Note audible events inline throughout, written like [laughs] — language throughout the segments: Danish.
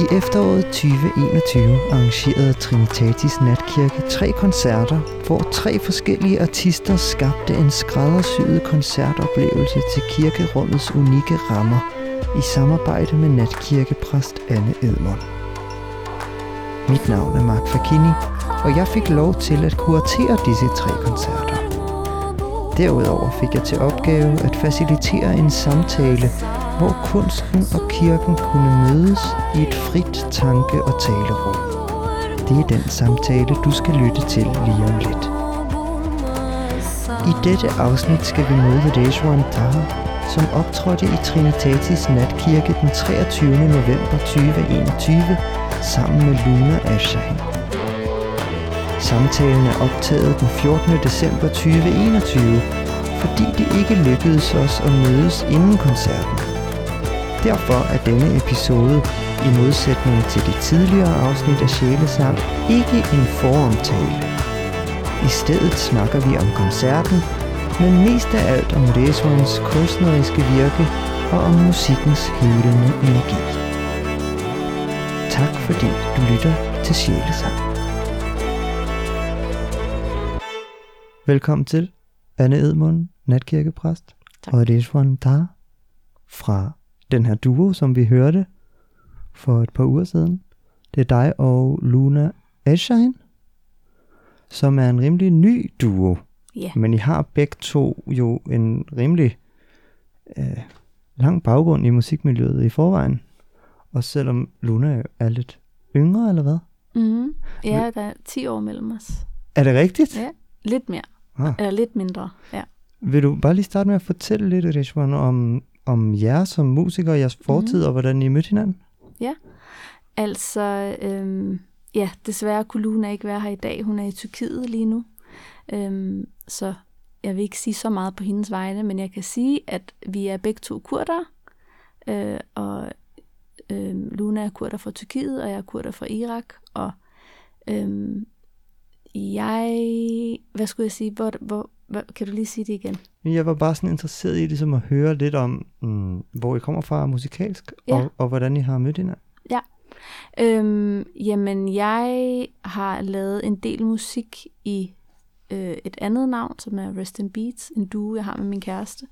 I efteråret 2021 arrangerede Trinitatis Natkirke tre koncerter, hvor tre forskellige artister skabte en skræddersyet koncertoplevelse til kirkerummets unikke rammer i samarbejde med natkirkepræst Anne Edmund. Mit navn er Mark Fakini, og jeg fik lov til at kuratere disse tre koncerter. Derudover fik jeg til opgave at facilitere en samtale, kunsten og kirken kunne mødes i et frit tanke- og talerum. Det er den samtale, du skal lytte til lige om lidt. I dette afsnit skal vi møde Rejwan Taha, som optrådte i Trinitatis Natkirke den 23. november 2021 sammen med Luna Ashain. Samtalen er optaget den 14. december 2021, fordi det ikke lykkedes os at mødes inden koncerten. Derfor er denne episode, i modsætning til de tidligere afsnit af Sjælesang, ikke en foromtale. I stedet snakker vi om koncerten, men mest af alt om Resvans kunstneriske virke og om musikkens helende energi. Tak fordi du lytter til Sjælesang. Velkommen til Anne Edmund, natkirkepræst, Tak. og Resvan Dar fra den her duo, som vi hørte for et par uger siden. Det er dig og Luna Eshain, som er en rimelig ny duo. Ja. Men I har begge to jo en rimelig øh, lang baggrund i musikmiljøet i forvejen. Og selvom Luna er lidt yngre, eller hvad? Mm-hmm. Ja, der er 10 år mellem os. Er det rigtigt? Ja. Lidt mere. Ah. Eller lidt mindre. Ja. Vil du bare lige starte med at fortælle lidt, Rishwan, om, om jer som musikere, jeres fortid, mm. og hvordan I mødte hinanden? Altså, øhm, ja, desværre kunne Luna ikke være her i dag. Hun er i Tyrkiet lige nu. Øhm, så jeg vil ikke sige så meget på hendes vegne, men jeg kan sige, at vi er begge to kurder. Øh, og øh, Luna er kurder fra Tyrkiet, og jeg er kurder fra Irak. Og øhm, jeg... Hvad skulle jeg sige? Hvor, hvor, kan du lige sige det igen? Jeg var bare sådan interesseret i ligesom at høre lidt om, mm, hvor I kommer fra musikalsk, Ja. og, og hvordan I har mødt hinanden. Øhm, jamen, jeg har lavet en del musik i øh, et andet navn, som er Rest in Beats, en duo, jeg har med min kæreste.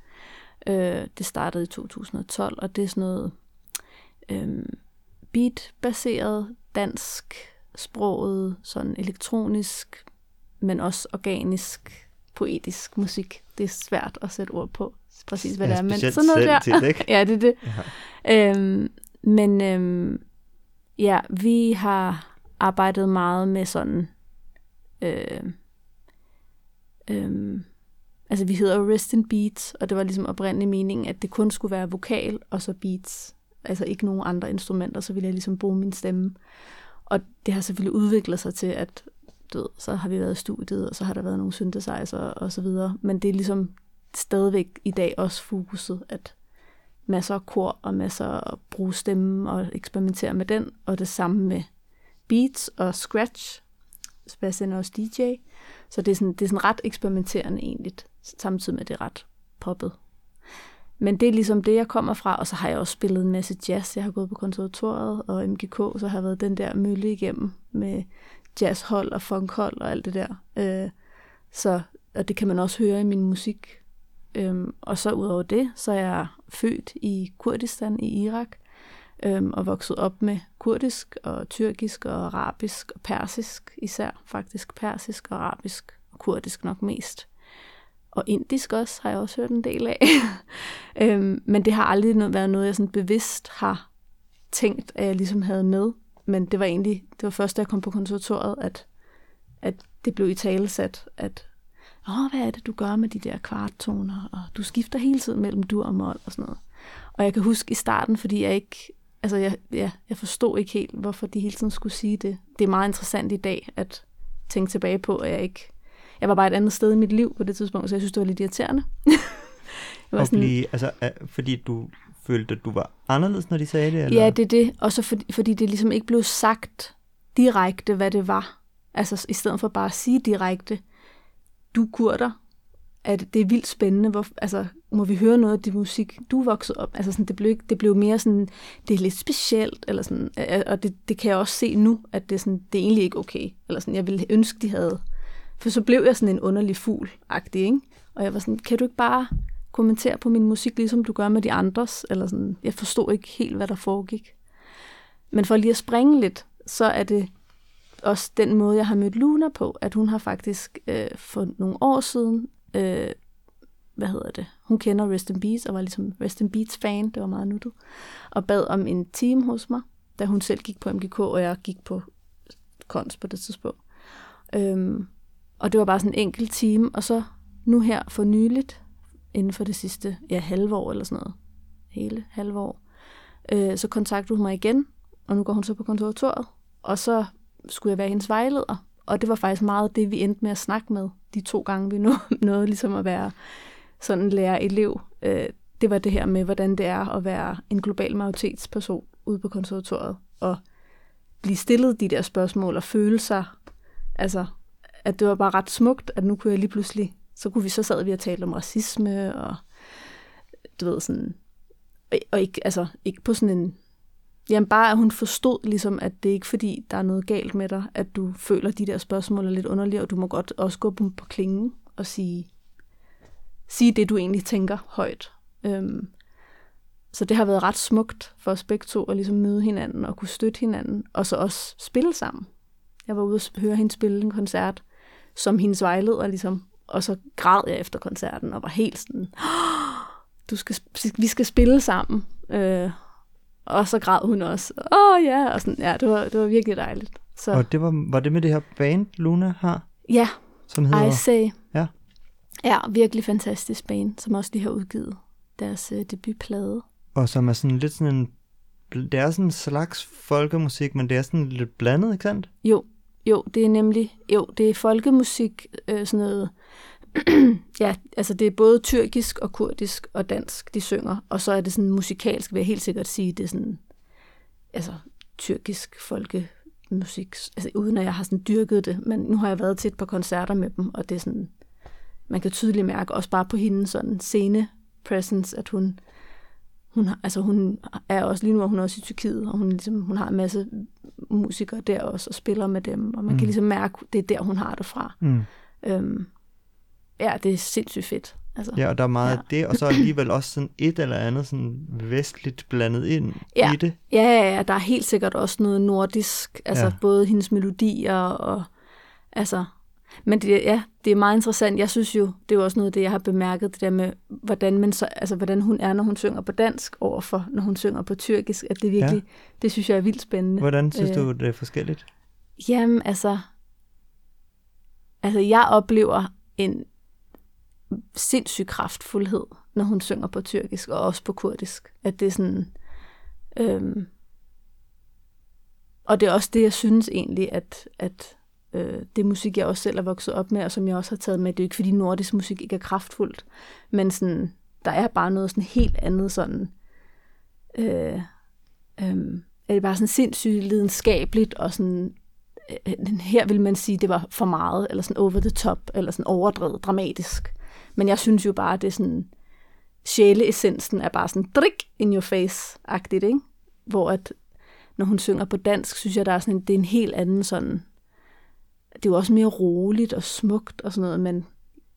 Øh, det startede i 2012, og det er sådan noget øh, beat-baseret, dansk sproget, sådan elektronisk, men også organisk, poetisk musik. Det er svært at sætte ord på, præcis hvad Ja, det er, men sådan noget der. selvtid, ikke? [laughs] ja, det er det. Ja. Øhm, men øhm, ja, vi har arbejdet meget med sådan... Øh, øh, altså, vi hedder jo Rest in Beats, og det var ligesom oprindelig meningen, at det kun skulle være vokal og så beats. Altså ikke nogen andre instrumenter, så ville jeg ligesom bruge min stemme. Og det har selvfølgelig udviklet sig til, at du ved, så har vi været i studiet, og så har der været nogle synthesizer og så videre. Men det er ligesom stadigvæk i dag også fokuset, at masser af kor og masser at bruge stemmen og eksperimentere med den, og det samme med beats og scratch. Sebastian er også DJ. Så det er sådan, det er sådan ret eksperimenterende egentlig, samtidig med at det er ret poppet. Men det er ligesom det, jeg kommer fra, og så har jeg også spillet en masse jazz. Jeg har gået på konservatoriet og MGK, så har jeg været den der mølle igennem med jazzhold og funkhold og alt det der. Øh, så, og det kan man også høre i min musik. Øhm, og så udover det, så er jeg født i Kurdistan i Irak, øhm, og vokset op med kurdisk og tyrkisk og arabisk og persisk især, faktisk persisk og arabisk og kurdisk nok mest. Og indisk også, har jeg også hørt en del af. [laughs] øhm, men det har aldrig været noget, jeg sådan bevidst har tænkt, at jeg ligesom havde med. Men det var egentlig, det var først, da jeg kom på konservatoriet, at, at det blev i talesat, at Åh, hvad er det, du gør med de der kvarttoner? Og du skifter hele tiden mellem dur og mol og sådan noget. Og jeg kan huske i starten, fordi jeg ikke, altså jeg, ja, jeg forstod ikke helt, hvorfor de hele tiden skulle sige det. Det er meget interessant i dag at tænke tilbage på, at jeg ikke, jeg var bare et andet sted i mit liv på det tidspunkt, så jeg synes, det var lidt irriterende. [laughs] jeg var Og blive, altså, fordi du følte, at du var anderledes, når de sagde det? Eller? Ja, det er det. Og så fordi, fordi det ligesom ikke blev sagt direkte, hvad det var. Altså i stedet for bare at sige direkte, du er kurder, at det er vildt spændende. Hvor, altså, må vi høre noget af det musik, du voksede op? Altså, sådan, det, blev, ikke- det blev mere sådan, det er lidt specielt, eller sådan, og det, det kan jeg også se nu, at det, er sådan, det er egentlig ikke okay. Eller sådan, jeg ville ønske, de havde. For så blev jeg sådan en underlig fugl-agtig, ikke? Og jeg var sådan, kan du ikke bare kommentere på min musik, ligesom du gør med de andres? Eller sådan, jeg forstod ikke helt, hvad der foregik. Men for lige at springe lidt, så er det også den måde, jeg har mødt Luna på, at hun har faktisk øh, for nogle år siden, øh, hvad hedder det, hun kender Rest in Beats, og var ligesom Rest in Beats fan, det var meget nuttet, og bad om en team hos mig, da hun selv gik på MGK, og jeg gik på Kons på det tidspunkt. Øhm, og det var bare sådan en enkelt time, og så nu her for nyligt, inden for det sidste ja, halve år eller sådan noget, hele halve år, øh, så kontaktede hun mig igen, og nu går hun så på konservatoriet, og så skulle jeg være hendes vejleder. Og det var faktisk meget det, vi endte med at snakke med de to gange, vi nåede, [laughs] nåede ligesom at være sådan lærer-elev. Øh, det var det her med, hvordan det er at være en global majoritetsperson ude på konservatoriet, og blive stillet de der spørgsmål og føle sig, altså, at det var bare ret smukt, at nu kunne jeg lige pludselig, så kunne vi, så sad vi og talte om racisme, og du ved sådan, og, og ikke, altså, ikke på sådan en Jamen bare, at hun forstod ligesom, at det er ikke fordi, der er noget galt med dig, at du føler, at de der spørgsmål er lidt underlige, og du må godt også gå på, på klingen og sige, sige det, du egentlig tænker højt. Øhm, så det har været ret smukt for os begge to at ligesom møde hinanden og kunne støtte hinanden, og så også spille sammen. Jeg var ude og høre hende spille en koncert, som hendes vejleder ligesom, og så græd jeg efter koncerten og var helt sådan, du skal, vi skal spille sammen. Øh, og så græd hun også. Åh oh, ja, og sådan, ja, det var, det var virkelig dejligt. Så Og det var, var det med det her band, Luna har, ja, som hedder... I Say. Ja. Ja, virkelig fantastisk band, som også lige har udgivet deres øh, debutplade. Og som er sådan lidt sådan en... Det er sådan en slags folkemusik, men det er sådan lidt blandet, ikke sandt? Jo, jo, det er nemlig, jo, det er folkemusik, øh, sådan noget, [clears throat] ja, altså det er både tyrkisk og kurdisk og dansk, de synger, og så er det sådan musikalsk, vil jeg helt sikkert sige, det er sådan, altså tyrkisk folkemusik, altså uden at jeg har sådan dyrket det, men nu har jeg været til et par koncerter med dem, og det er sådan, man kan tydeligt mærke, også bare på hende sådan scene presence, at hun, hun, har, altså hun er også lige nu, er hun også i Tyrkiet, og hun, ligesom, hun har en masse musikere der også, og spiller med dem, og man mm. kan ligesom mærke, det er der, hun har det fra. Mm. Øhm, ja, det er sindssygt fedt. Altså, Ja, og der er meget Ja. af det, og så alligevel også sådan et eller andet sådan vestligt blandet ind Ja. i det. Ja, ja, ja, der er helt sikkert også noget nordisk, altså ja. både hendes melodier og, altså, men det, ja, det er meget interessant. Jeg synes jo, det er jo også noget af det, jeg har bemærket, det der med, hvordan, man så, altså, hvordan hun er, når hun synger på dansk, overfor, når hun synger på tyrkisk, at det virkelig, ja. det synes jeg er vildt spændende. Hvordan synes Øh. du, det er forskelligt? Jamen, altså, altså, jeg oplever en sindssyg kraftfuldhed, når hun synger på tyrkisk, og også på kurdisk. At det er sådan... Øhm, og det er også det, jeg synes egentlig, at, at øh, det musik, jeg også selv er vokset op med, og som jeg også har taget med, det er jo ikke, fordi nordisk musik ikke er kraftfuldt, men sådan, der er bare noget sådan helt andet sådan... Øh, øh, er det bare sådan sindssygt lidenskabeligt, og sådan øh, øh, her vil man sige, det var for meget, eller sådan over the top, eller sådan overdrevet dramatisk. Men jeg synes jo bare, det er sådan, sjæleessensen er bare sådan drik in your face-agtigt, ikke? Hvor at, når hun synger på dansk, synes jeg, der er sådan det er en helt anden sådan, det er jo også mere roligt og smukt og sådan noget, men,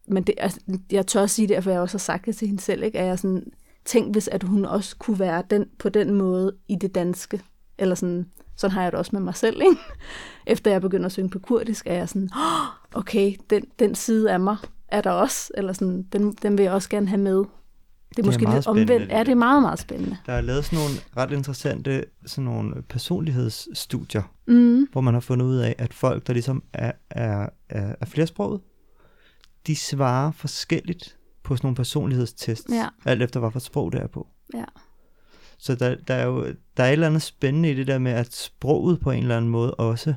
men det, altså, jeg tør sige det, for jeg også har sagt det til hende selv, ikke? at jeg sådan, tænk hvis, at hun også kunne være den, på den måde i det danske, eller sådan, sådan har jeg det også med mig selv, ikke? [laughs] Efter jeg begynder at synge på kurdisk, er jeg sådan, oh, okay, den, den side af mig er der også, eller sådan, den, den vil jeg også gerne have med. Det er, er måske meget lidt spændende, omvendt. det Ja, det er meget, meget spændende. Der er lavet sådan nogle ret interessante sådan nogle personlighedsstudier, Mm, hvor man har fundet ud af, at folk, der ligesom er, er, er, er flersproget, de svarer forskelligt på sådan nogle personlighedstests, Ja. alt efter hvad for sprog det er på. ja. Så der, der er jo der er et eller andet spændende i det der med, at sproget på en eller anden måde også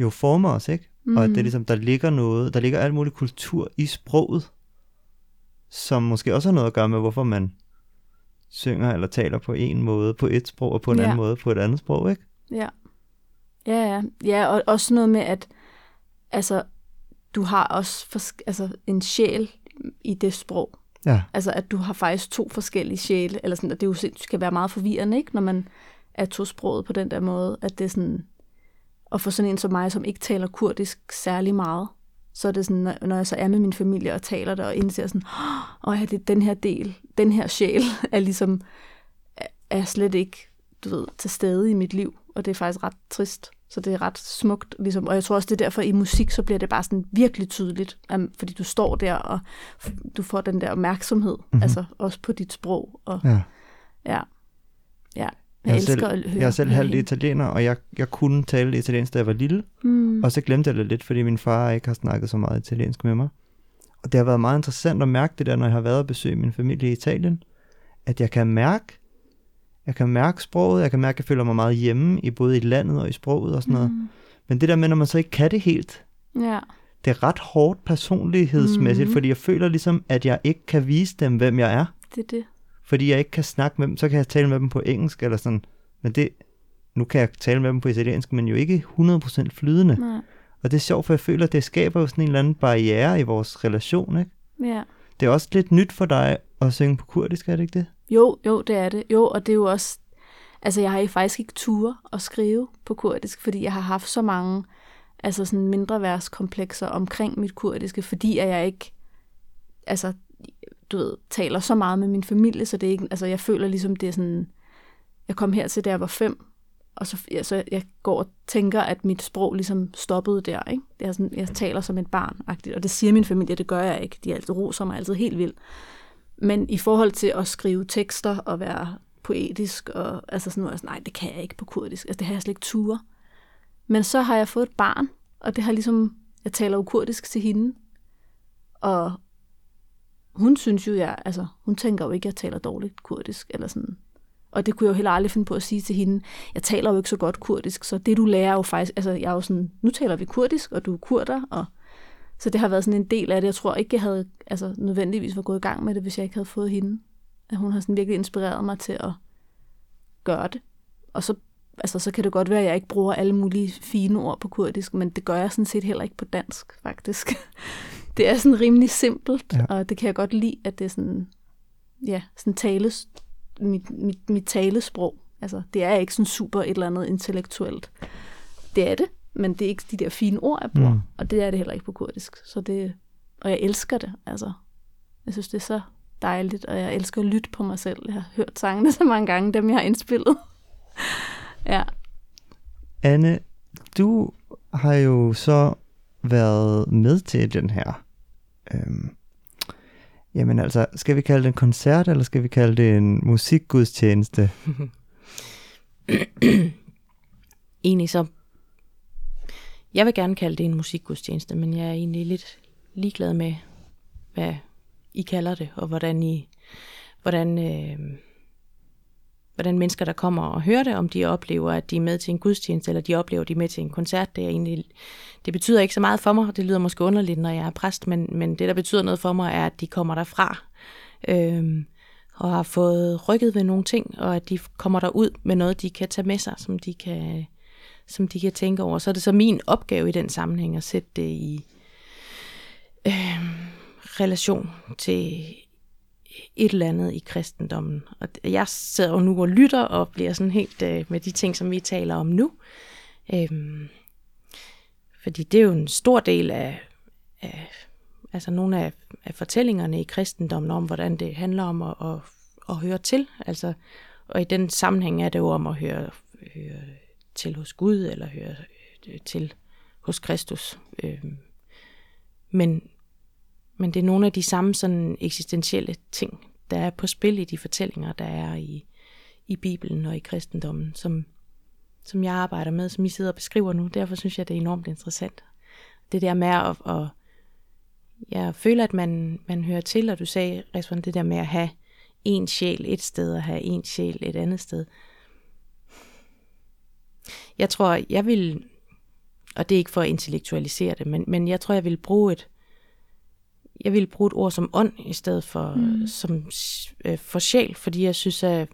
jo former os, ikke? Mm. Og at det er ligesom, der ligger noget, der ligger alt mulig kultur i sproget, som måske også har noget at gøre med, hvorfor man synger eller taler på en måde på et sprog, og på en Ja. anden måde på et andet sprog, ikke? Ja. Ja, ja. Ja, og også noget med, at altså, du har også altså, en sjæl i det sprog. Ja. Altså, at du har faktisk to forskellige sjæle, eller sådan, at det jo sindssygt kan være meget forvirrende, ikke? Når man er tosproget på den der måde, at det er sådan, og for sådan en som mig, som ikke taler kurdisk særlig meget, så er det sådan, når- jeg så er med min familie og taler det, og indser sådan, åh, ja, det den her del, den her sjæl, [laughs] er ligesom, er- slet ikke, du ved, til stede i mit liv, og det er faktisk ret trist. Så det er ret smukt, ligesom. og jeg tror også, det er derfor i musik, så bliver det bare sådan virkelig tydeligt, fordi du står der, og du får den der opmærksomhed, mm-hmm. altså også på dit sprog, og ja. ja, ja. Jeg elsker selv, at høre. jeg er selv halvt italiener, og jeg, jeg kunne tale italiensk, da jeg var lille. Mm. Og så glemte jeg det lidt, fordi min far ikke har snakket så meget italiensk med mig. Og det har været meget interessant at mærke det der, når jeg har været og besøge min familie i Italien, at jeg kan mærke, jeg kan mærke sproget, jeg kan mærke, at jeg føler mig meget hjemme i både i landet og i sproget og sådan noget. Mm. Men det der med, når man så ikke kan det helt, Ja. det er ret hårdt personlighedsmæssigt, Mhm. fordi jeg føler ligesom, at jeg ikke kan vise dem, hvem jeg er. Det er det. Fordi jeg ikke kan snakke med dem, så kan jeg tale med dem på engelsk eller sådan. Men det, nu kan jeg tale med dem på italiensk, men jo ikke 100% flydende. Nej. Og det er sjovt, for jeg føler, at det skaber jo sådan en eller anden barriere i vores relation, ikke? Ja. Det er også lidt nyt for dig at synge på kurdisk, er det ikke det? Jo, jo, det er det. Jo, og det er jo også... Altså, jeg har jo faktisk ikke ture at skrive på kurdisk, fordi jeg har haft så mange altså sådan mindre værtskomplekser omkring mit kurdiske, fordi at jeg ikke altså, du ved, taler så meget med min familie, så det er ikke, altså jeg føler ligesom, det er sådan, jeg kom her til, da jeg var fem, og så, ja, så jeg går og tænker, at mit sprog ligesom stoppede der, ikke? Det er sådan, jeg taler som et barn, og det siger min familie, det gør jeg ikke. De altid roser mig altid helt vildt. Men i forhold til at skrive tekster og være poetisk, og altså sådan noget, nej, det kan jeg ikke på kurdisk. Altså, det har jeg slet ikke ture. Men så har jeg fået et barn, og det har ligesom, jeg taler jo kurdisk til hende, og hun synes jo, jeg, altså, hun tænker jo ikke, at jeg taler dårligt kurdisk, eller sådan. Og det kunne jeg jo heller aldrig finde på at sige til hende. Jeg taler jo ikke så godt kurdisk, så det du lærer jo faktisk, altså jeg er jo sådan, nu taler vi kurdisk, og du er kurder, og så det har været sådan en del af det. Jeg tror ikke, jeg havde altså, nødvendigvis var gået i gang med det, hvis jeg ikke havde fået hende. At hun har sådan virkelig inspireret mig til at gøre det. Og så, altså, så kan det godt være, at jeg ikke bruger alle mulige fine ord på kurdisk, men det gør jeg sådan set heller ikke på dansk, faktisk. [laughs] det er sådan rimelig simpelt, Ja. og det kan jeg godt lide, at det er sådan, ja, sådan tales, mit, mit, mit talesprog. Altså, det er ikke sådan super et eller andet intellektuelt. Det er det, men det er ikke de der fine ord, jeg bruger. Mm. Og det er det heller ikke på kurdisk. Så det, og jeg elsker det, altså. Jeg synes, det er så dejligt, og jeg elsker at lytte på mig selv. Jeg har hørt sangene så mange gange, dem jeg har indspillet. [laughs] ja. Anne, du har jo så været med til den her. Øhm, jamen altså, skal vi kalde det en koncert, eller skal vi kalde det en musikgudstjeneste? [clears throat] egentlig så... Jeg vil gerne kalde det en musikgudstjeneste, men jeg er egentlig lidt ligeglad med, hvad I kalder det, og hvordan I... Hvordan, øh, hvordan mennesker, der kommer og hører det, om de oplever, at de er med til en gudstjeneste, eller de oplever, at de er med til en koncert. Det, er egentlig, det betyder ikke så meget for mig. Det lyder måske underligt, når jeg er præst, men, men det, der betyder noget for mig, er, at de kommer derfra. Øh, og har fået rykket ved nogle ting, og at de kommer derud med noget, de kan tage med sig, som de kan, som de kan tænke over. Så er det så min opgave i den sammenhæng at sætte det i øh, relation til et eller andet i kristendommen. Og jeg sidder jo nu og lytter og bliver sådan helt øh, med de ting, som vi taler om nu. Øhm, fordi det er jo en stor del af, af altså nogle af, af fortællingerne i kristendommen om, hvordan det handler om at, at, at høre til. Altså, og i den sammenhæng er det jo om at høre, høre til hos Gud, eller høre øh, til hos Kristus. Øhm, men, men det er nogle af de samme sådan eksistentielle ting, der er på spil i de fortællinger, der er i, i Bibelen og i kristendommen, som, som jeg arbejder med, som I sidder og beskriver nu. Derfor synes jeg, det er enormt interessant. Det der med at, at jeg føler, at man, man hører til, og du sagde, Resvan, det der med at have en sjæl et sted, og have en sjæl et andet sted. Jeg tror, jeg vil, og det er ikke for at intellektualisere det, men, men jeg tror, jeg vil bruge et, jeg vil bruge et ord som ånd, i stedet for, mm. som, øh, for sjæl, fordi jeg synes, at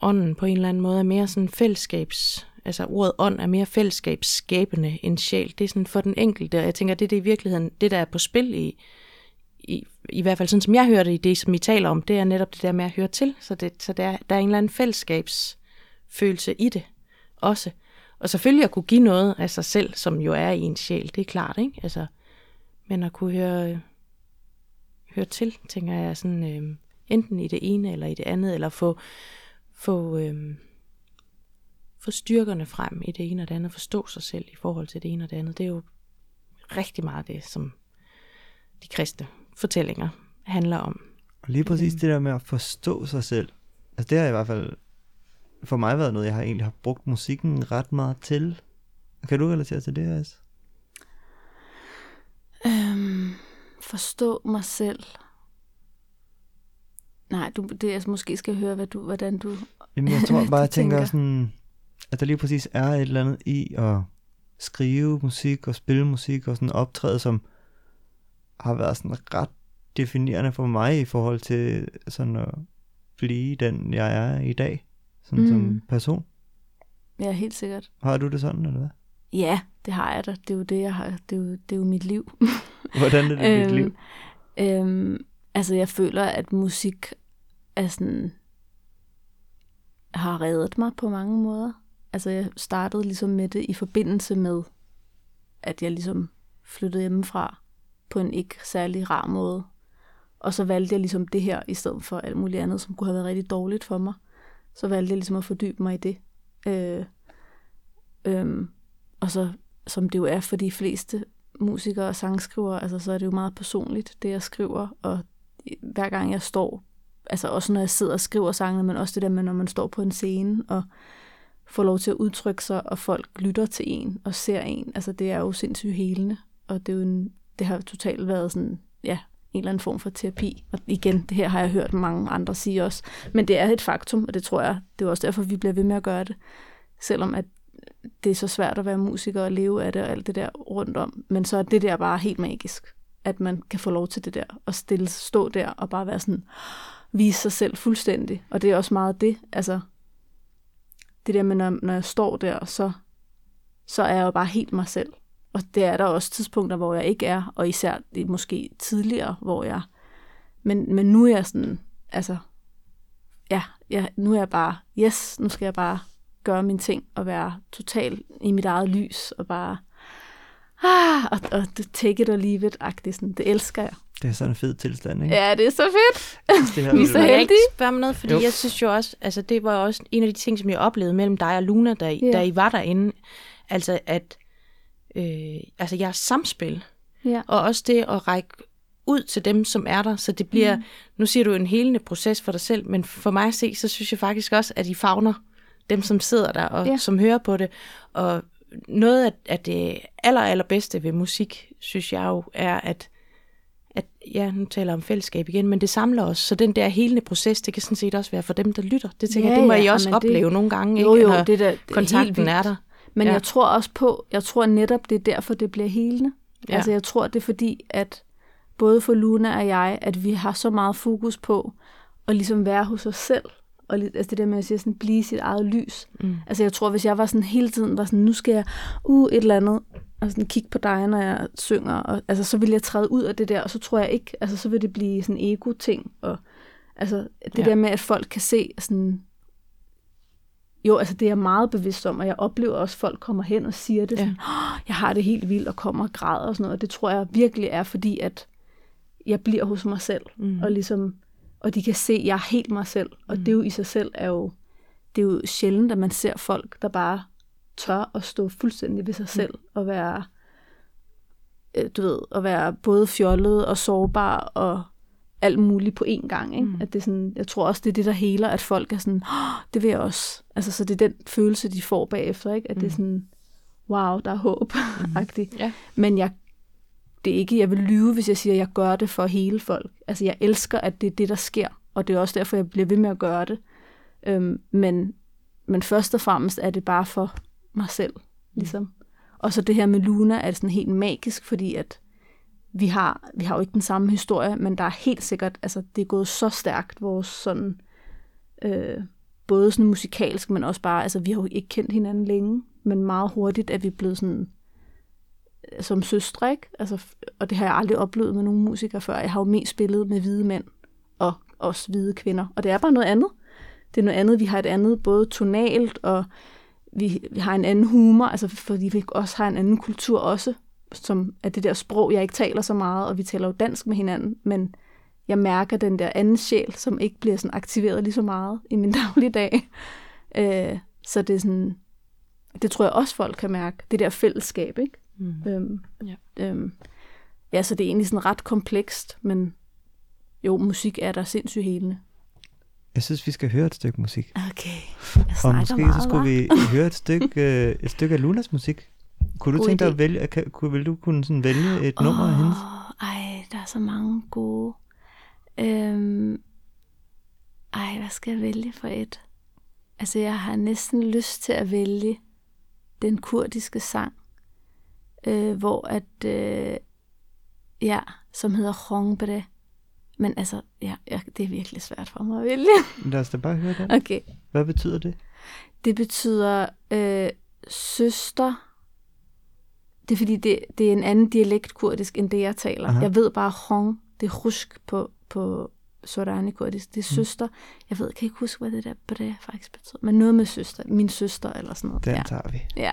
ånden på en eller anden måde er mere sådan fællesskabs, altså ordet ånd er mere fællesskabsskabende end sjæl. Det er sådan for den enkelte, og jeg tænker, det er det i virkeligheden, det der er på spil i, i, i hvert fald sådan som jeg hører det i det, som I taler om, det er netop det der med at høre til. Så, det, så der, der er en eller anden fællesskabsfølelse i det også. Og selvfølgelig at kunne give noget af sig selv, som jo er i en sjæl, det er klart, ikke? Altså, men at kunne høre, høre til, tænker jeg, sådan, øh, enten i det ene eller i det andet, eller få, få, øh, få styrkerne frem i det ene og det andet, forstå sig selv i forhold til det ene og det andet. Det er jo rigtig meget det, som de kristne fortællinger handler om. Og lige præcis det der med at forstå sig selv, altså det har i hvert fald for mig været noget, jeg har egentlig har brugt musikken ret meget til. Kan du relatere til det, As? Øhm, forstå mig selv. Nej, du, det jeg måske skal høre, hvad du, hvordan du Jamen, jeg [laughs] tror bare, jeg tænker, sådan, at der lige præcis er et eller andet i at skrive musik og spille musik og sådan optræde, som har været sådan ret definerende for mig i forhold til sådan at blive den, jeg er i dag, sådan mm. som person. Ja, helt sikkert. Har du det sådan, eller hvad? Ja, det har jeg da. Det er jo det, jeg har. Det er jo, det er jo mit liv. [laughs] Hvordan er det dit liv? Øhm, altså, jeg føler, at musik er sådan, har reddet mig på mange måder. Altså, jeg startede ligesom med det i forbindelse med, at jeg ligesom flyttede hjemmefra på en ikke særlig rar måde. Og så valgte jeg ligesom det her, i stedet for alt muligt andet, som kunne have været rigtig dårligt for mig. Så valgte jeg ligesom at fordybe mig i det. Øh, øhm, og så, som det jo er for de fleste musikere og sangskrivere, altså så er det jo meget personligt, det jeg skriver, og hver gang jeg står, altså også når jeg sidder og skriver sangene, men også det der med, når man står på en scene og får lov til at udtrykke sig, og folk lytter til en og ser en, altså det er jo sindssygt helende, og det, er jo en, det har totalt været sådan, ja, en eller anden form for terapi. Og igen, det her har jeg hørt mange andre sige også. Men det er et faktum, og det tror jeg, det er også derfor, vi bliver ved med at gøre det. Selvom at det er så svært at være musiker og leve af det og alt det der rundt om. Men så er det der bare helt magisk, at man kan få lov til det der, og stille, stå der og bare være sådan, vise sig selv fuldstændig. Og det er også meget det, altså, det der med, når, når jeg står der, så, så er jeg jo bare helt mig selv. Og det er der også tidspunkter, hvor jeg ikke er, og især det er måske tidligere, hvor jeg... Men, men nu er jeg sådan, altså, ja, jeg, nu er jeg bare, yes, nu skal jeg bare gøre mine ting og være total i mit eget lys og bare ah, og, og take it or leave it-agtigt. Sådan. Det elsker jeg. Det er sådan en fed tilstand, ikke? Ja, det er så fedt. Det her [laughs] Vi er så jeg heldige. ikke spørge om noget? Fordi Jo. jeg synes jo også, altså det var også en af de ting, som jeg oplevede mellem dig og Luna, da, yeah. da I var derinde. Altså at, øh, altså jeres samspil, Ja. og også det at række ud til dem, som er der, så det bliver, mm. nu siger du en helende proces for dig selv, men for mig at se, så synes jeg faktisk også, at I fagner dem, som sidder der og Ja. som hører på det, og noget af, af det aller, allerbedste ved musik, synes jeg jo, er, at at, ja, nu taler jeg om fællesskab igen, men det samler os, så den der helende proces, det kan sådan set også være for dem, der lytter. Det tænker Ja, jeg, det må ja, I også jamen det- opleve nogle gange, Jo, ikke? jo, når det er da- det er kontakten er der. Men Ja. jeg tror også på, jeg tror netop, det er derfor, det bliver helende. Ja. Altså jeg tror, det er fordi, at både for Luna og jeg, at vi har så meget fokus på at ligesom være hos os selv. Og lidt, altså det der med at sige, sådan, blive sit eget lys. Mm. Altså jeg tror, hvis jeg var sådan hele tiden, var sådan, nu skal jeg uh, et eller andet, og sådan kigge på dig, når jeg synger, og, altså så vil jeg træde ud af det der, og så tror jeg ikke, altså så vil det blive sådan ego-ting, og altså det ja. Der med, at folk kan se sådan, jo, altså det er jeg meget bevidst om, og jeg oplever også, at folk kommer hen og siger det Ja. sådan, "Åh, jeg har det helt vildt, og kommer og græder og sådan noget, og det tror jeg virkelig er, fordi at jeg bliver hos mig selv, Mm. og ligesom, og de kan se, at jeg er helt mig selv, og det er jo i sig selv er jo, det er jo sjældent, at man ser folk, der bare tør at stå fuldstændig ved sig selv, og være, øh, du ved, at være både fjollet og sårbar, og alt muligt på én gang. Ikke? Mm. At det er sådan, jeg tror også, det er det, der heler, at folk er sådan, oh, det vil jeg også. Altså, så det er den følelse, de får bagefter, ikke? at mm. det er sådan, wow, der er håb. Mm. [laughs] Ja. Men jeg, det er ikke, jeg vil lyve, hvis jeg siger, at jeg gør det for hele folk. Altså, jeg elsker, at det er det, der sker, og det er også derfor, jeg bliver ved med at gøre det. Øhm, men, men først og fremmest er det bare for mig selv, ligesom. Og så det her med Luna er sådan helt magisk, fordi at vi har, vi har jo ikke den samme historie, men der er helt sikkert, altså det er gået så stærkt, vores sådan, øh, både sådan musikalsk, men også bare, altså vi har jo ikke kendt hinanden længe, men meget hurtigt er vi blevet sådan som søstre, ikke? Altså, og det har jeg aldrig oplevet med nogen musikere før. Jeg har jo mest spillet med hvide mænd og også hvide kvinder. Og det er bare noget andet. Det er noget andet. Vi har et andet både tonalt, og vi, vi har en anden humor, altså fordi vi også har en anden kultur også, som er det der sprog, jeg ikke taler så meget, og vi taler jo dansk med hinanden, men jeg mærker den der anden sjæl, som ikke bliver sådan aktiveret lige så meget i min [laughs] dagligdag. Øh, så det er sådan, det tror jeg også folk kan mærke, det der fællesskab, ikke? Mm. Øhm, ja. Øhm, ja, så det er egentlig sådan ret komplekst, men jo, musik er der sindssygt helende. Jeg synes, vi skal høre et stykke musik. Okay. Jeg og måske meget, så skulle vi høre et stykke, øh, et stykke af Lunas musik. Kunne du tænke dig at vælge, kan, kunne, vil du kunne sådan vælge et oh, nummer af hendes? Ej, der er så mange gode. Øhm, ej, hvad skal jeg vælge for et? Altså, jeg har næsten lyst til at vælge den kurdiske sang, øh, hvor at, øh, ja, som hedder Khongbre. Men altså, ja, ja, det er virkelig svært for mig at vælge. Lad os da bare høre den. Okay. Hvad betyder det? Det betyder øh, søster. Det er fordi, det, det er en anden dialekt kurdisk, end det jeg taler. Aha. Jeg ved bare Hong, det er rusk på, på Sorani kurdisk. Det er mm. søster. Jeg ved, kan ikke huske, hvad det der bre faktisk betyder. Men noget med søster. Min søster eller sådan noget. Den ja. tager vi. Ja.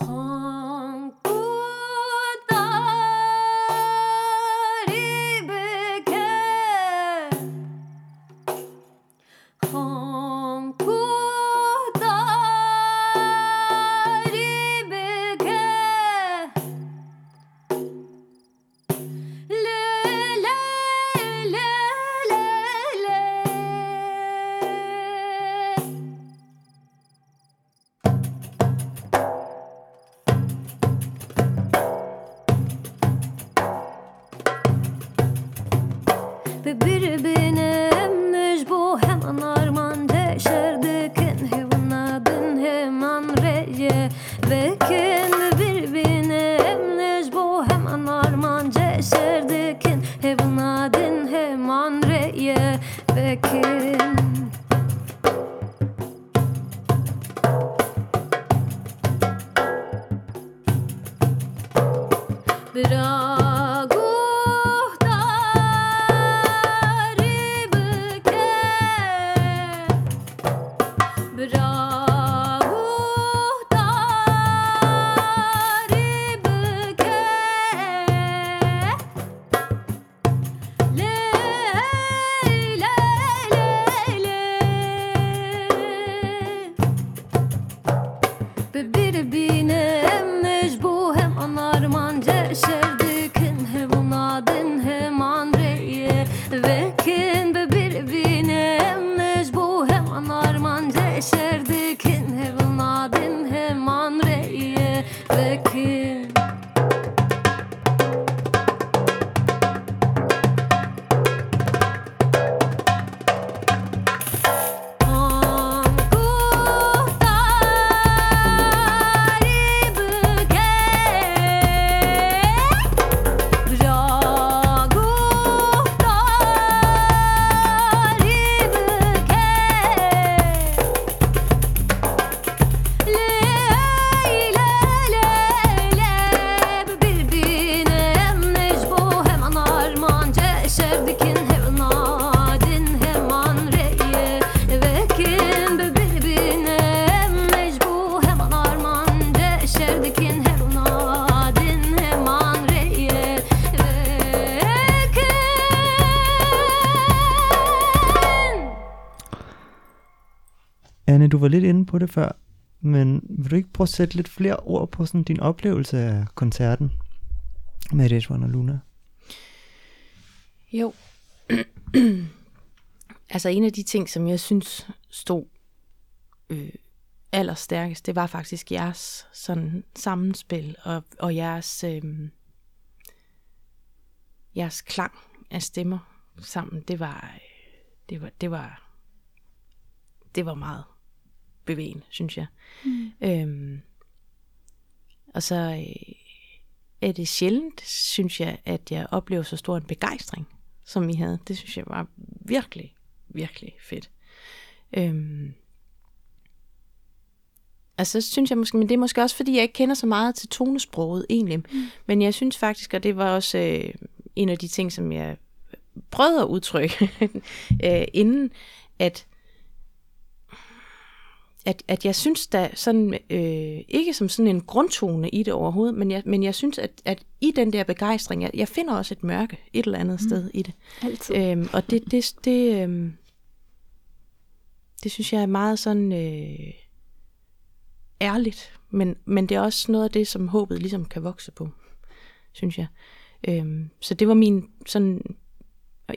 Du inde på det før, men vil du ikke prøve at sætte lidt flere ord på sådan din oplevelse af koncerten med Edwin og Luna? Jo. [clears throat] altså en af de ting, som jeg synes stod øh, allerstærkest, det var faktisk jeres sådan sammenspil og, og jeres, øh, jeres klang af stemmer sammen. Det var, øh, det var, det var, det var meget bevægende, synes jeg. Mm. Øhm, og så øh, er det sjældent, synes jeg, at jeg oplever så stor en begejstring, som I havde. Det synes jeg var virkelig, virkelig fedt. Øhm, Altså, så synes jeg måske, men det er måske også, fordi jeg ikke kender så meget til tonesproget egentlig. Mm. Men jeg synes faktisk, og det var også øh, en af de ting, som jeg prøvede at udtrykke [laughs] øh, inden, at at, at jeg synes der sådan, øh, ikke som sådan en grundtone i det overhovedet, men jeg, men jeg synes, at, at i den der begejstring, jeg, jeg finder også et mørke et eller andet mm. sted i det. Altid. Øhm, og det, det, det, øh, det synes jeg er meget sådan øh, ærligt, men, men det er også noget af det, som håbet ligesom kan vokse på, synes jeg. Øhm, så det var min sådan,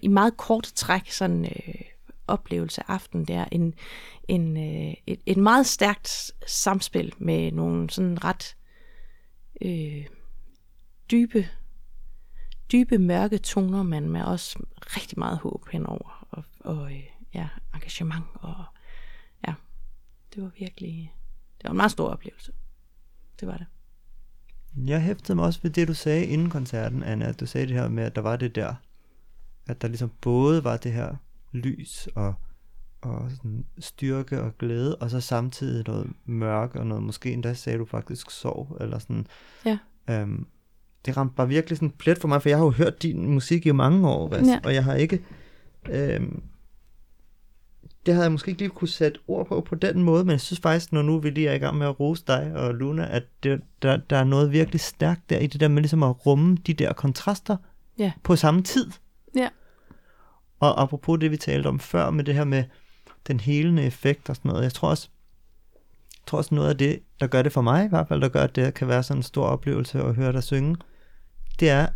i meget kort træk, sådan øh, oplevelse af aften der, en, en, øh, et, et meget stærkt samspil med nogle sådan ret øh, dybe, dybe mørke toner, men med også rigtig meget håb henover, og, og øh, ja, engagement, og ja, det var virkelig, det var en meget stor oplevelse. Det var det. Jeg hæftede mig også ved det, du sagde inden koncerten, Anna, at du sagde det her med, at der var det der, at der ligesom både var det her lys og, og sådan styrke og glæde, og så samtidig noget mørke og noget, måske endda sagde du faktisk sorg, eller sådan. Ja. Øhm, det ramte bare virkelig sådan plet for mig, for jeg har jo hørt din musik i mange år, Ves, Ja. og jeg har ikke, øhm, det havde jeg måske ikke lige kunne sætte ord på på den måde, men jeg synes faktisk, når nu vi lige er i gang med at rose dig og Luna, at det, der, der er noget virkelig stærkt der i det der med ligesom at rumme de der kontraster Ja. på samme tid. Og apropos det, vi talte om før med det her med den helende effekt og sådan noget, jeg tror også, jeg tror også noget af det, der gør det for mig i hvert fald, der gør, at det kan være sådan en stor oplevelse at høre dig synge, det er,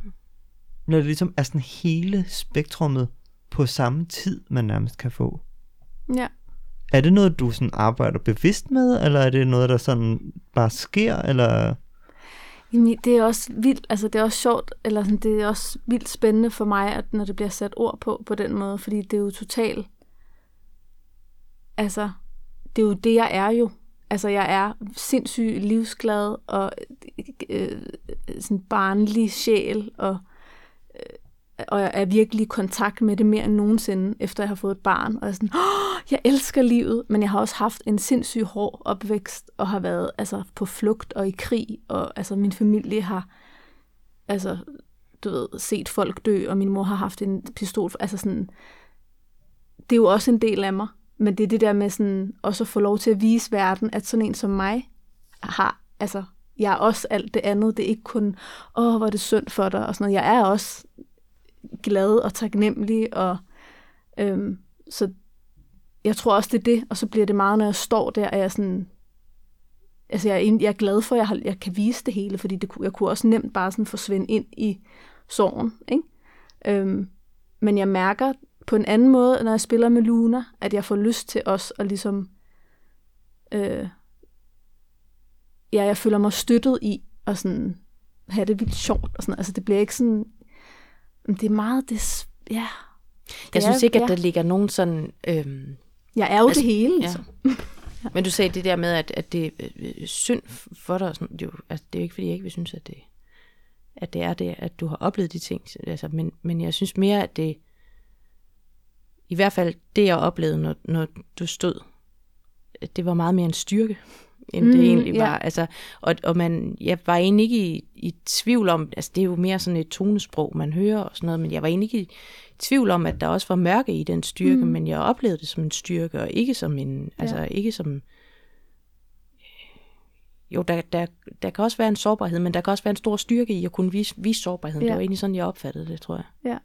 når det ligesom er sådan hele spektrummet på samme tid, man nærmest kan få. Ja. Er det noget, du sådan arbejder bevidst med, eller er det noget, der sådan bare sker, eller... Jamen, det er også vildt, altså det er også sjovt, eller sådan, det er også vildt spændende for mig, at når det bliver sat ord på, på den måde, fordi det er jo totalt, altså, det er jo det, jeg er jo. Altså, jeg er sindssygt livsglad og øh, øh sådan barnlig sjæl, og, øh, og jeg er virkelig i kontakt med det mere end nogensinde, efter jeg har fået et barn. Og jeg er sådan, Åh, jeg elsker livet, men jeg har også haft en sindssyg hård opvækst, og har været altså, på flugt og i krig, og altså, min familie har altså, du ved, set folk dø, og min mor har haft en pistol. Altså sådan, det er jo også en del af mig, men det er det der med sådan, også at få lov til at vise verden, at sådan en som mig har, altså, jeg er også alt det andet. Det er ikke kun, åh, hvor er det synd for dig, og sådan noget. Jeg er også glad og taknemmelig, og øhm, så jeg tror også, det er det, og så bliver det meget, når jeg står der, at jeg sådan, altså jeg er, jeg er glad for, at jeg, har, jeg kan vise det hele, fordi det, jeg kunne også nemt bare sådan forsvinde ind i sorgen, ikke? Øhm, men jeg mærker på en anden måde, når jeg spiller med Luna, at jeg får lyst til også at ligesom, øh, ja, jeg føler mig støttet i at sådan have det vildt sjovt, og sådan, altså det bliver ikke sådan, det er meget, det, ja, Jeg Det synes er- ikke, at ja. der ligger nogen sådan... Øhm, jeg er jo Altså, det hele, ja. ligesom. [laughs] Men du sagde det der med, at, at det er øh, synd for dig. Sådan, det, er jo, altså, det er jo ikke, fordi jeg ikke vil synes, at det, at det er det, at du har oplevet de ting. Altså, men, men jeg synes mere, at det... I hvert fald det, jeg oplevede, når, når du stod, at det var meget mere en styrke, end mm, det egentlig ja. var. Altså, og, og man, jeg var egentlig ikke i, i tvivl om, altså det er jo mere sådan et tonesprog, man hører og sådan noget, men jeg var egentlig ikke i tvivl om, at der også var mørke i den styrke, mm. Men jeg oplevede det som en styrke, og ikke som en, altså Ja. ikke som, jo, der, der, der kan også være en sårbarhed, men der kan også være en stor styrke i at kunne vise, vise sårbarheden. Ja. Det Ja. var egentlig sådan, jeg opfattede det, tror jeg.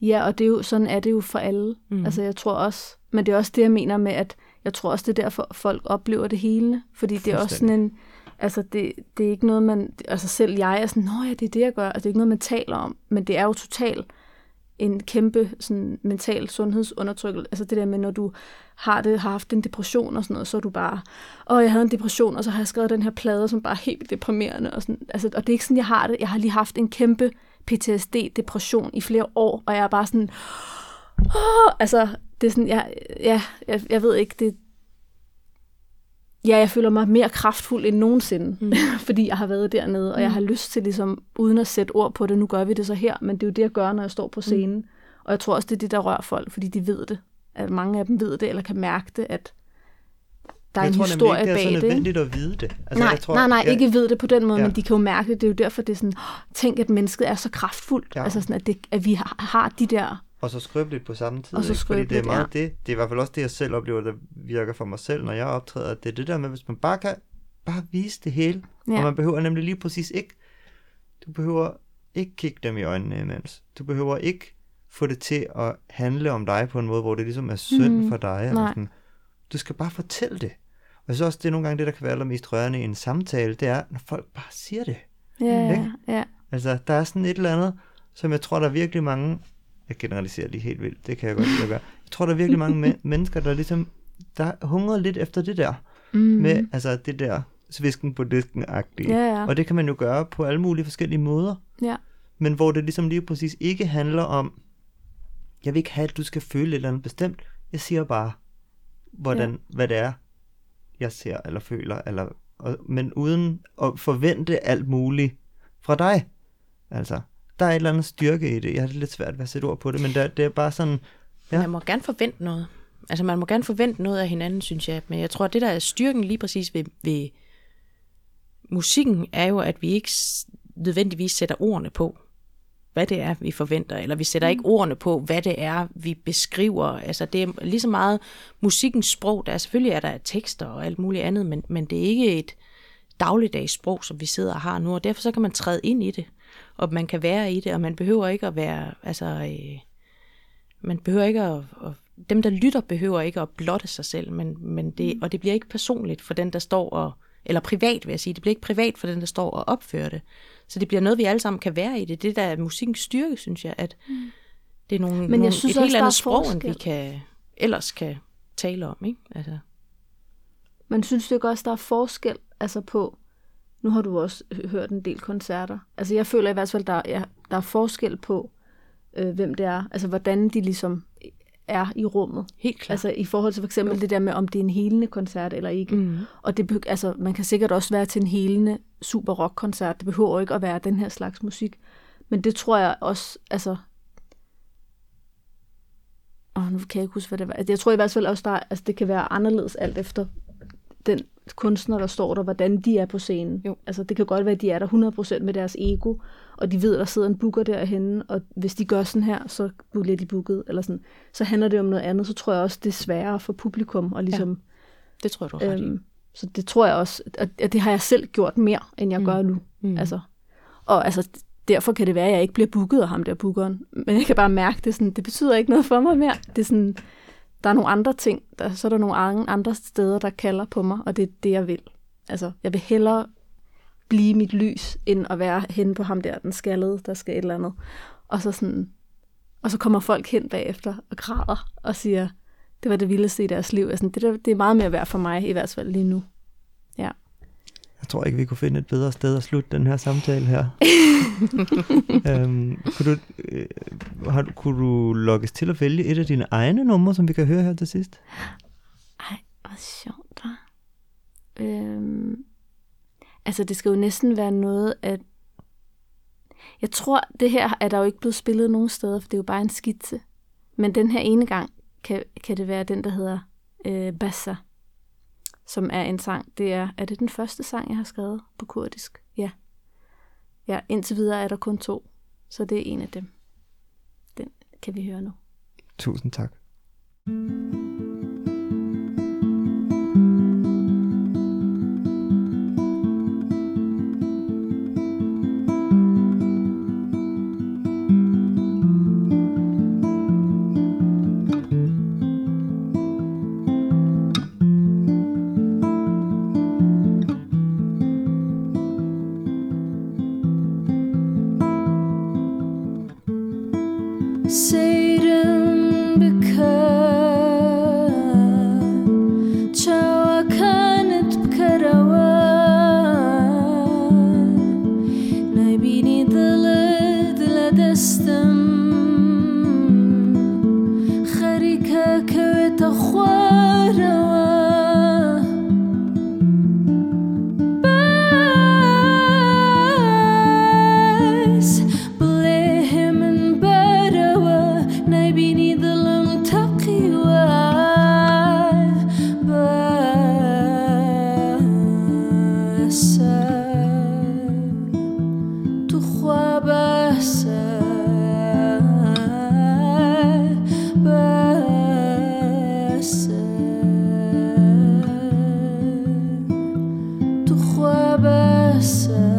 Ja, og det er jo, sådan er det jo for alle. Mm. Altså jeg tror også, men det er også det, jeg mener med, at jeg tror også, det er derfor, folk oplever det hele. Fordi det er også sådan en, altså det, det er ikke noget, man, altså selv jeg er sådan, nå ja, det er det, jeg gør. Altså det er ikke noget, man taler om, men det er jo totalt en kæmpe sådan, mental sundhedsundertrykkelse. Altså det der med, når du har, det, har haft en depression og sådan noget, så er du bare, åh, jeg havde en depression, og så har jeg skrevet den her plade, som bare er helt deprimerende. Og, sådan, altså, og det er ikke sådan, jeg har det. Jeg har lige haft en kæmpe PTSD-depression i flere år, og jeg er bare sådan, åh, altså, det er sådan, jeg, ja, jeg, jeg ved ikke, det, ja, jeg føler mig mere kraftfuld end nogensinde, mm. [laughs] fordi jeg har været dernede, og jeg har lyst til ligesom, uden at sætte ord på det, nu gør vi det så her, men det er jo det, jeg gør, når jeg står på scenen. Mm. Og jeg tror også, det er det, der rører folk, fordi de ved det. At mange af dem ved det, eller kan mærke det, at der er jeg en tror historie nemlig ikke, det er så nødvendigt at vide det. Altså, nej, jeg tror, nej, nej, jeg, ikke ved det på den måde, Ja. men de kan jo mærke det. Det er jo derfor, det er sådan, "Åh, tænk, at mennesket er så kraftfuldt. Ja. Altså sådan, at, det, at vi har, har de der... Og så skrøbeligt på samme tid. Og så ikke? Fordi det er meget det. Det er i hvert fald også det, jeg selv oplever, der virker for mig selv, når jeg optræder. Det er det der med, hvis man bare kan bare vise det hele. Ja. Ja. Og man behøver nemlig lige præcis ikke, du behøver ikke kigge dem i øjnene imens. Du behøver ikke få det til at handle om dig på en måde, hvor det ligesom er synd Mhm. for dig. Eller sådan. Du skal bare fortælle det. Og synes også, det er nogle gange det, der kan være allermest rørende i en samtale, det er, når folk bare siger det. Ja, ja, ja. Altså, der er sådan et eller andet, som jeg tror, der er virkelig mange, jeg generaliserer lige helt vildt, det kan jeg godt lide at gøre. Jeg tror, der er virkelig mange men- mennesker, der ligesom, der hungrer lidt efter det der, Mm. med, altså det der svisken på disken-agtige. Ja, ja. Og det kan man jo gøre på alle mulige forskellige måder, ja. men hvor det ligesom lige præcis ikke handler om, jeg vil ikke have, at du skal føle et eller andet bestemt. Jeg siger bare, hvordan, ja. hvad det er, jeg ser eller føler, eller, og, men uden at forvente alt muligt fra dig. Altså, der er et eller andet styrke i det. Jeg har det lidt svært ved at sætte ord på det, men der, det er bare sådan, Ja. Man må gerne forvente noget. Altså man må gerne forvente noget af hinanden, synes jeg. Men jeg tror, at det der er styrken lige præcis ved, ved musikken, er jo, at vi ikke nødvendigvis sætter ordene på, hvad det er, vi forventer. Eller vi sætter ikke ordene på, hvad det er, vi beskriver. Altså det er lige så meget musikkens sprog. Der er selvfølgelig er der tekster og alt muligt andet, men, men det er ikke et dagligdags sprog, som vi sidder og har nu. Og derfor så kan man træde ind i det, og man kan være i det, og man behøver ikke at være... Altså, øh, man behøver ikke at, at dem, der lytter, behøver ikke at blotte sig selv, men, men det, og det bliver ikke personligt for den, der står og, eller privat vil jeg sige, det bliver ikke privat for den, der står og opfører det. Så det bliver noget, vi alle sammen kan være i det. Det der er musikkens styrke, synes jeg, at det er nogle, jeg nogle, synes et også, helt andet sprog, end vi forskel. kan, ellers kan tale om. Ikke? Altså, Men synes du ikke også, der er forskel altså på, nu har du også hø- hørt en del koncerter, altså jeg føler i hvert fald, der er, der er forskel på, øh, hvem det er, altså hvordan de ligesom er i rummet. helt klart. Altså i forhold til for eksempel jo. det der med, om det er en helende koncert eller ikke. mm. Og det, altså, man kan sikkert også være til en helende super rock koncert. Det behøver ikke at være den her slags musik. Men det tror jeg også, altså... Åh, nu kan jeg ikke huske, hvad det var. Altså, Jeg tror i hvert fald også, der, er- altså, det kan være anderledes alt efter den kunstner, der står der, hvordan de er på scenen. Jo. Altså, det kan godt være, at de er der 100% med deres ego, og de ved, at der sidder en booker derhenne, og hvis de gør sådan her, så bliver de booket, eller sådan. Så handler det om noget andet, så tror jeg også, det er sværere for publikum at ligesom... Det tror jeg, du har. Øhm, så det tror jeg også, at, det har jeg selv gjort mere, end jeg mm. gør nu. Mm. Altså, og altså, derfor kan det være, at jeg ikke bliver booket af ham der bookeren. Men jeg kan bare mærke, det, sådan, det betyder ikke noget for mig mere. Det er sådan, der er nogle andre ting, der, så er der nogle andre steder, der kalder på mig, og det er det, jeg vil. Altså, jeg vil hellere blive mit lys, end at være henne på ham der, den skaldede, der skal et eller andet. Og så sådan, og så kommer folk hen bagefter og græder og siger, det var det vildeste i deres liv. Altså, det, der, det er meget mere værd for mig, i hvert fald lige nu. Ja. Jeg tror ikke, vi kunne finde et bedre sted at slutte den her samtale her. [laughs] øhm, kunne, du, øh, har, du- kunne du lokkes til at vælge et af dine egne numre, som vi kan høre her til sidst? Ej, hvor sjovt, var. Øhm, altså, det skal jo næsten være noget, at... Jeg tror, det her er der jo ikke blevet spillet nogen steder, for det er jo bare en skitse. Men den her ene gang kan, kan det være den, der hedder øh, Bassa, som er en sang. Det er, er det den første sang, jeg har skrevet på kurdisk? Ja. Ja, indtil videre er der kun to, så det er en af dem. Den kan vi høre nu. Tusind tak. thank you Du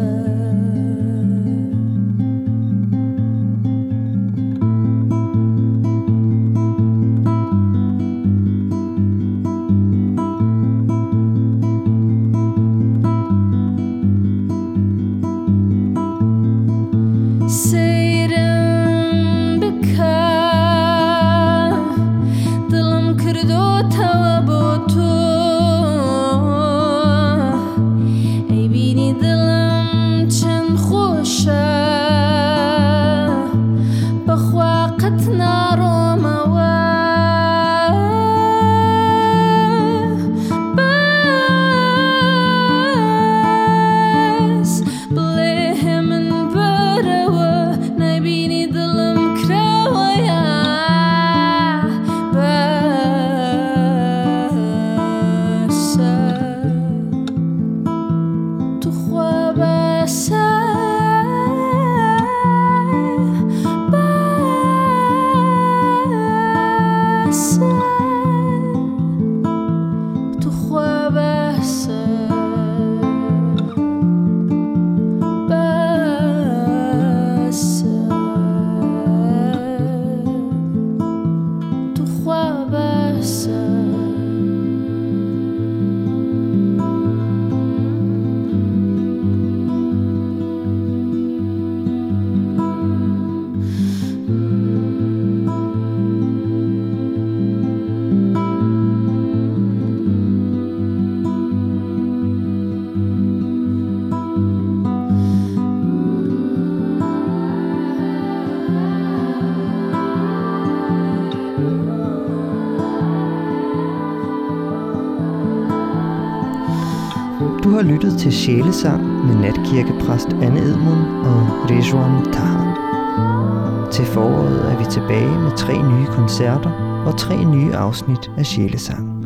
natkirkepræst Anne Edmund og Rejwan Taha. Til foråret er vi tilbage med tre nye koncerter og tre nye afsnit af Sjælesang.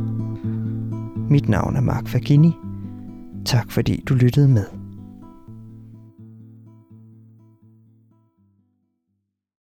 Mit navn er Mark Fagini. Tak fordi du lyttede med.